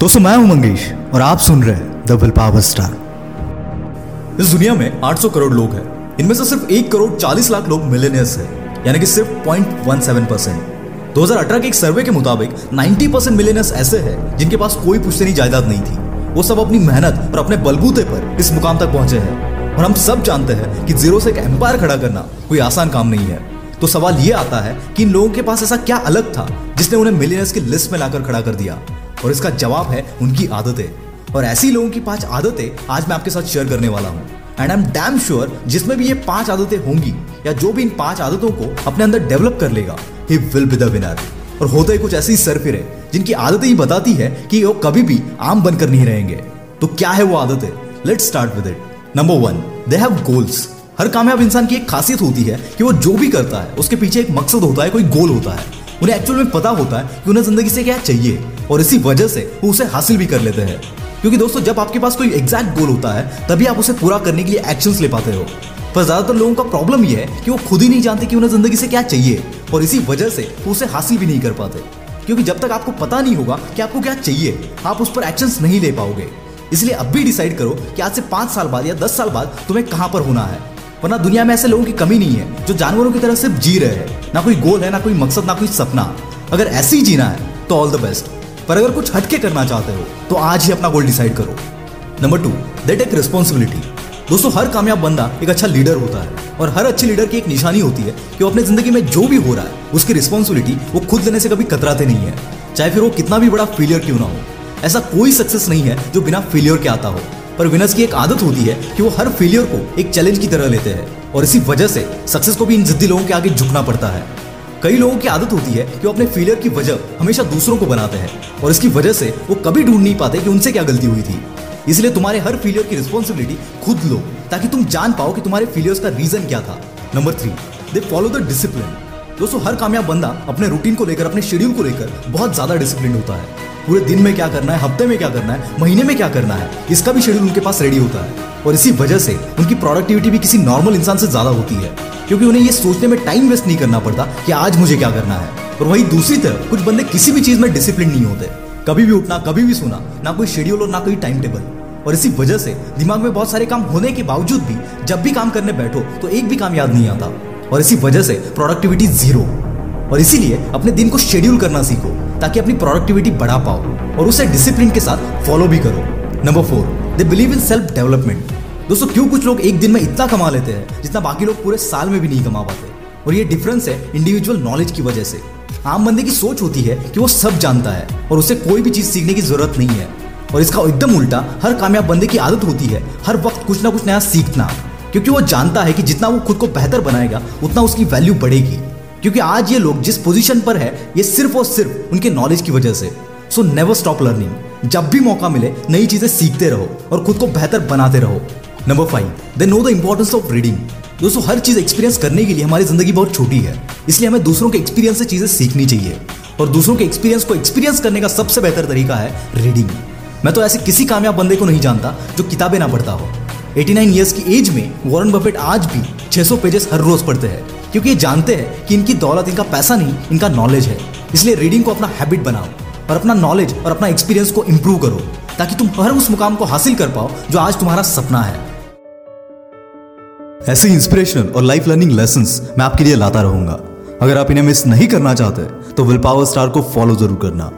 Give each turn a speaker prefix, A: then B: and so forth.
A: दोस्तों मैं हूँ, मंगेश, और आप सुन रहे हैं विल पावर स्टार इस दुनिया में 800 करोड़ लोग हैं। इनमें से सिर्फ़ एक करोड़ 40 लाख लोग मिलेनियर्स हैं, यानी कि सिर्फ़ 0.17 परसेंट दो के एक सर्वे के मुताबिक 90 परसेंट मिलेनियर्स ऐसे हैं जिनके पास कोई पुश्तनी जायदाद नहीं थी। वो सब अपनी मेहनत और अपने बलबूते पर इस मुकाम तक पहुँचे हैं। और हम सब जानते हैं कि ज़ीरो से एक एम्पायर खड़ा करना कोई आसान काम नहीं है। तो सवाल ये आता है कि इन लोगों के पास ऐसा क्या अलग था जिसने उन्हें मिलियनर्स की लिस्ट में लाकर खड़ा कर दिया? और इसका जवाब है उनकी आदतें। और ऐसी लोगों की पाँच आदतें आज मैं आपके साथ शेयर करने वाला हूँ। And I am damn sure जिसमें भी ये पाँच आदतें होंगी, या जो भी इन पाँच आदतों को अपने अंदर डेवलप कर लेगा he will be the winner और होते ही कुछ ऐसी सरफिरे, जिनकी आदतें ही बताती है कि वो कभी भी आम बनकर नहीं रहेंगे। तो क्या है वो आदतें? Let's start with it number one they have goals हर कामयाब इंसान की एक खासियत होती है कि वो जो भी करता है, उसके पीछे एक मकसद होता है, कोई गोल होता है। उन्हें एक्चुअल में पता होता है कि उन्हें ज़िंदगी से क्या चाहिए। और इसी वजह से वो उसे हासिल भी कर लेते हैं। क्योंकि दोस्तों, जब आपके पास कोई एग्जैक्ट गोल होता है, तभी आप उसे पूरा करने के लिए एक्शंस ले पाते हो। पर ज़्यादातर लोगों का प्रॉब्लम यह है कि वो खुद ही नहीं जानते कि उन्हें ज़िंदगी से क्या चाहिए, और इसी वजह से वो उसे हासिल भी नहीं कर पाते। क्योंकि जब तक आपको पता नहीं होगा कि आपको क्या चाहिए, आप उस पर एक्शंस नहीं ले पाओगे। इसलिए अब भी डिसाइड करो कि आज से पाँच साल बाद या दस साल बाद तुम्हें कहाँ पर होना है। वरना दुनिया में ऐसे लोगों की कमी नहीं है, जो जानवरों की तरह सिर्फ़ जी रहे हैं। ना कोई गोल है, ना कोई मकसद, ना कोई सपना। अगर ऐसे ही जीना है तो ऑल द बेस्ट पर अगर कुछ हटके करना चाहते हो तो आज ही अपना गोल डिसाइड करो। Number two they take responsibility दोस्तों, हर कामयाब बंदा एक अच्छा लीडर होता है और हर अच्छे लीडर की एक निशानी होती है कि वो अपनी ज़िंदगी में जो भी हो रहा है, उसकी रिस्पॉन्सिबिलिटी वो खुद लेने से कभी कतराते नहीं है। चाहे फिर वो कितना भी बड़ा फेलियर क्यों ना हो। ऐसा कोई सक्सेस नहीं है जो बिना फेलियर के आता हो। पर विनर्स की एक आदत होती है कि वो हर फेलियर को एक चैलेंज की तरह लेते हैं और इसी वजह से सक्सेस को भी इन जिद्दी लोगों के आगे झुकना पड़ता है। कई लोगों की आदत होती है कि वो अपने फेलियर की वजह हमेशा दूसरों को बनाते हैं और इसकी वजह से वो कभी ढूंढ नहीं पाते कि उनसे क्या गलती हुई थी। इसलिए तुम्हारे हर फेलियर की रिस्पॉन्सिबिलिटी खुद लो, ताकि तुम जान पाओ कि तुम्हारे फेलियर्स का रीजन क्या था। Number three they follow the discipline दोस्तों, हर कामयाब बंदा अपने रूटीन को लेकर, अपने शेड्यूल को लेकर बहुत ज़्यादा डिसिप्लिन होता है। पूरे दिन में क्या करना है, हफ़्ते में क्या करना है, महीने में क्या करना है, इसका भी शेड्यूल उनके पास रेडी होता है। और इसी वजह से उनकी प्रोडक्टिविटी भी किसी नॉर्मल इंसान से ज़्यादा होती है, क्योंकि उन्हें ये सोचने में टाइम वेस्ट नहीं करना पड़ता कि आज मुझे क्या करना है। और वही दूसरी तरफ़ कुछ बंदे किसी भी चीज़ में डिसिप्लिन नहीं होते। कभी भी उठना, कभी भी सोना, ना कोई शेड्यूल और ना कोई टाइम टेबल और इसी वजह से दिमाग में बहुत सारे काम होने के बावजूद भी जब भी काम करने बैठो तो एक भी काम याद नहीं आता। और इसी वजह से प्रोडक्टिविटी ज़ीरो और इसीलिए अपने दिन को शेड्यूल करना सीखो। ताकि अपनी प्रोडक्टिविटी बढ़ा पाओ और उसे डिसिप्लिन के साथ फॉलो भी करो। Number four they believe in self development दोस्तों, क्यों कुछ लोग एक दिन में इतना कमा लेते हैं जितना बाकी लोग पूरे साल में भी नहीं कमा पाते? और ये डिफरेंस है इंडिविजुअल नॉलेज की वजह से। आम बंदे की सोच होती है कि वो सब जानता है और उसे कोई भी चीज़ सीखने की ज़रूरत नहीं है। और इसका एकदम उल्टा, हर कामयाब बंदे की आदत होती है हर वक्त कुछ ना कुछ नया सीखना, क्योंकि वो जानता है कि जितना वो खुद को बेहतर बनाएगा, उतना उसकी वैल्यू बढ़ेगी। क्योंकि आज ये लोग जिस पोजीशन पर है, ये सिर्फ़ और सिर्फ़ उनके नॉलेज की वजह से। सो नेवर स्टॉप लर्निंग जब भी मौका मिले, नई चीज़ें सीखते रहो और खुद को बेहतर बनाते रहो। Number five they know the importance of reading दोस्तों, हर चीज़ एक्सपीरियंस करने के लिए हमारी ज़िंदगी बहुत छोटी है। इसलिए हमें दूसरों के एक्सपीरियंस से चीज़ें सीखनी चाहिए। और दूसरों के एक्सपीरियंस को एक्सपीरियंस करने का सबसे बेहतर तरीका है रीडिंग मैं तो ऐसे किसी कामयाब बंदे को नहीं जानता जो किताबें ना पढ़ता हो। 89 ईयर्स की एज में वॉरेन बफेट आज भी 600 पेजेस हर रोज पढ़ते हैं। क्योंकि ये जानते हैं कि इनकी दौलत, इनका पैसा नहीं, इनका नॉलेज है। इसलिए रीडिंग को अपना हैबिट बनाओ और अपना नॉलेज और अपना एक्सपीरियंस को इम्प्रूव करो, ताकि तुम हर उस मुकाम को हासिल कर पाओ जो आज तुम्हारा सपना है। ऐसे इंस्पिरेशनल और लाइफ लर्निंग लेसन मैं आपके लिए लाता रहूँगा। अगर आप इन्हें मिस नहीं करना चाहते तो विल पावर स्टार को फॉलो ज़रूर करना।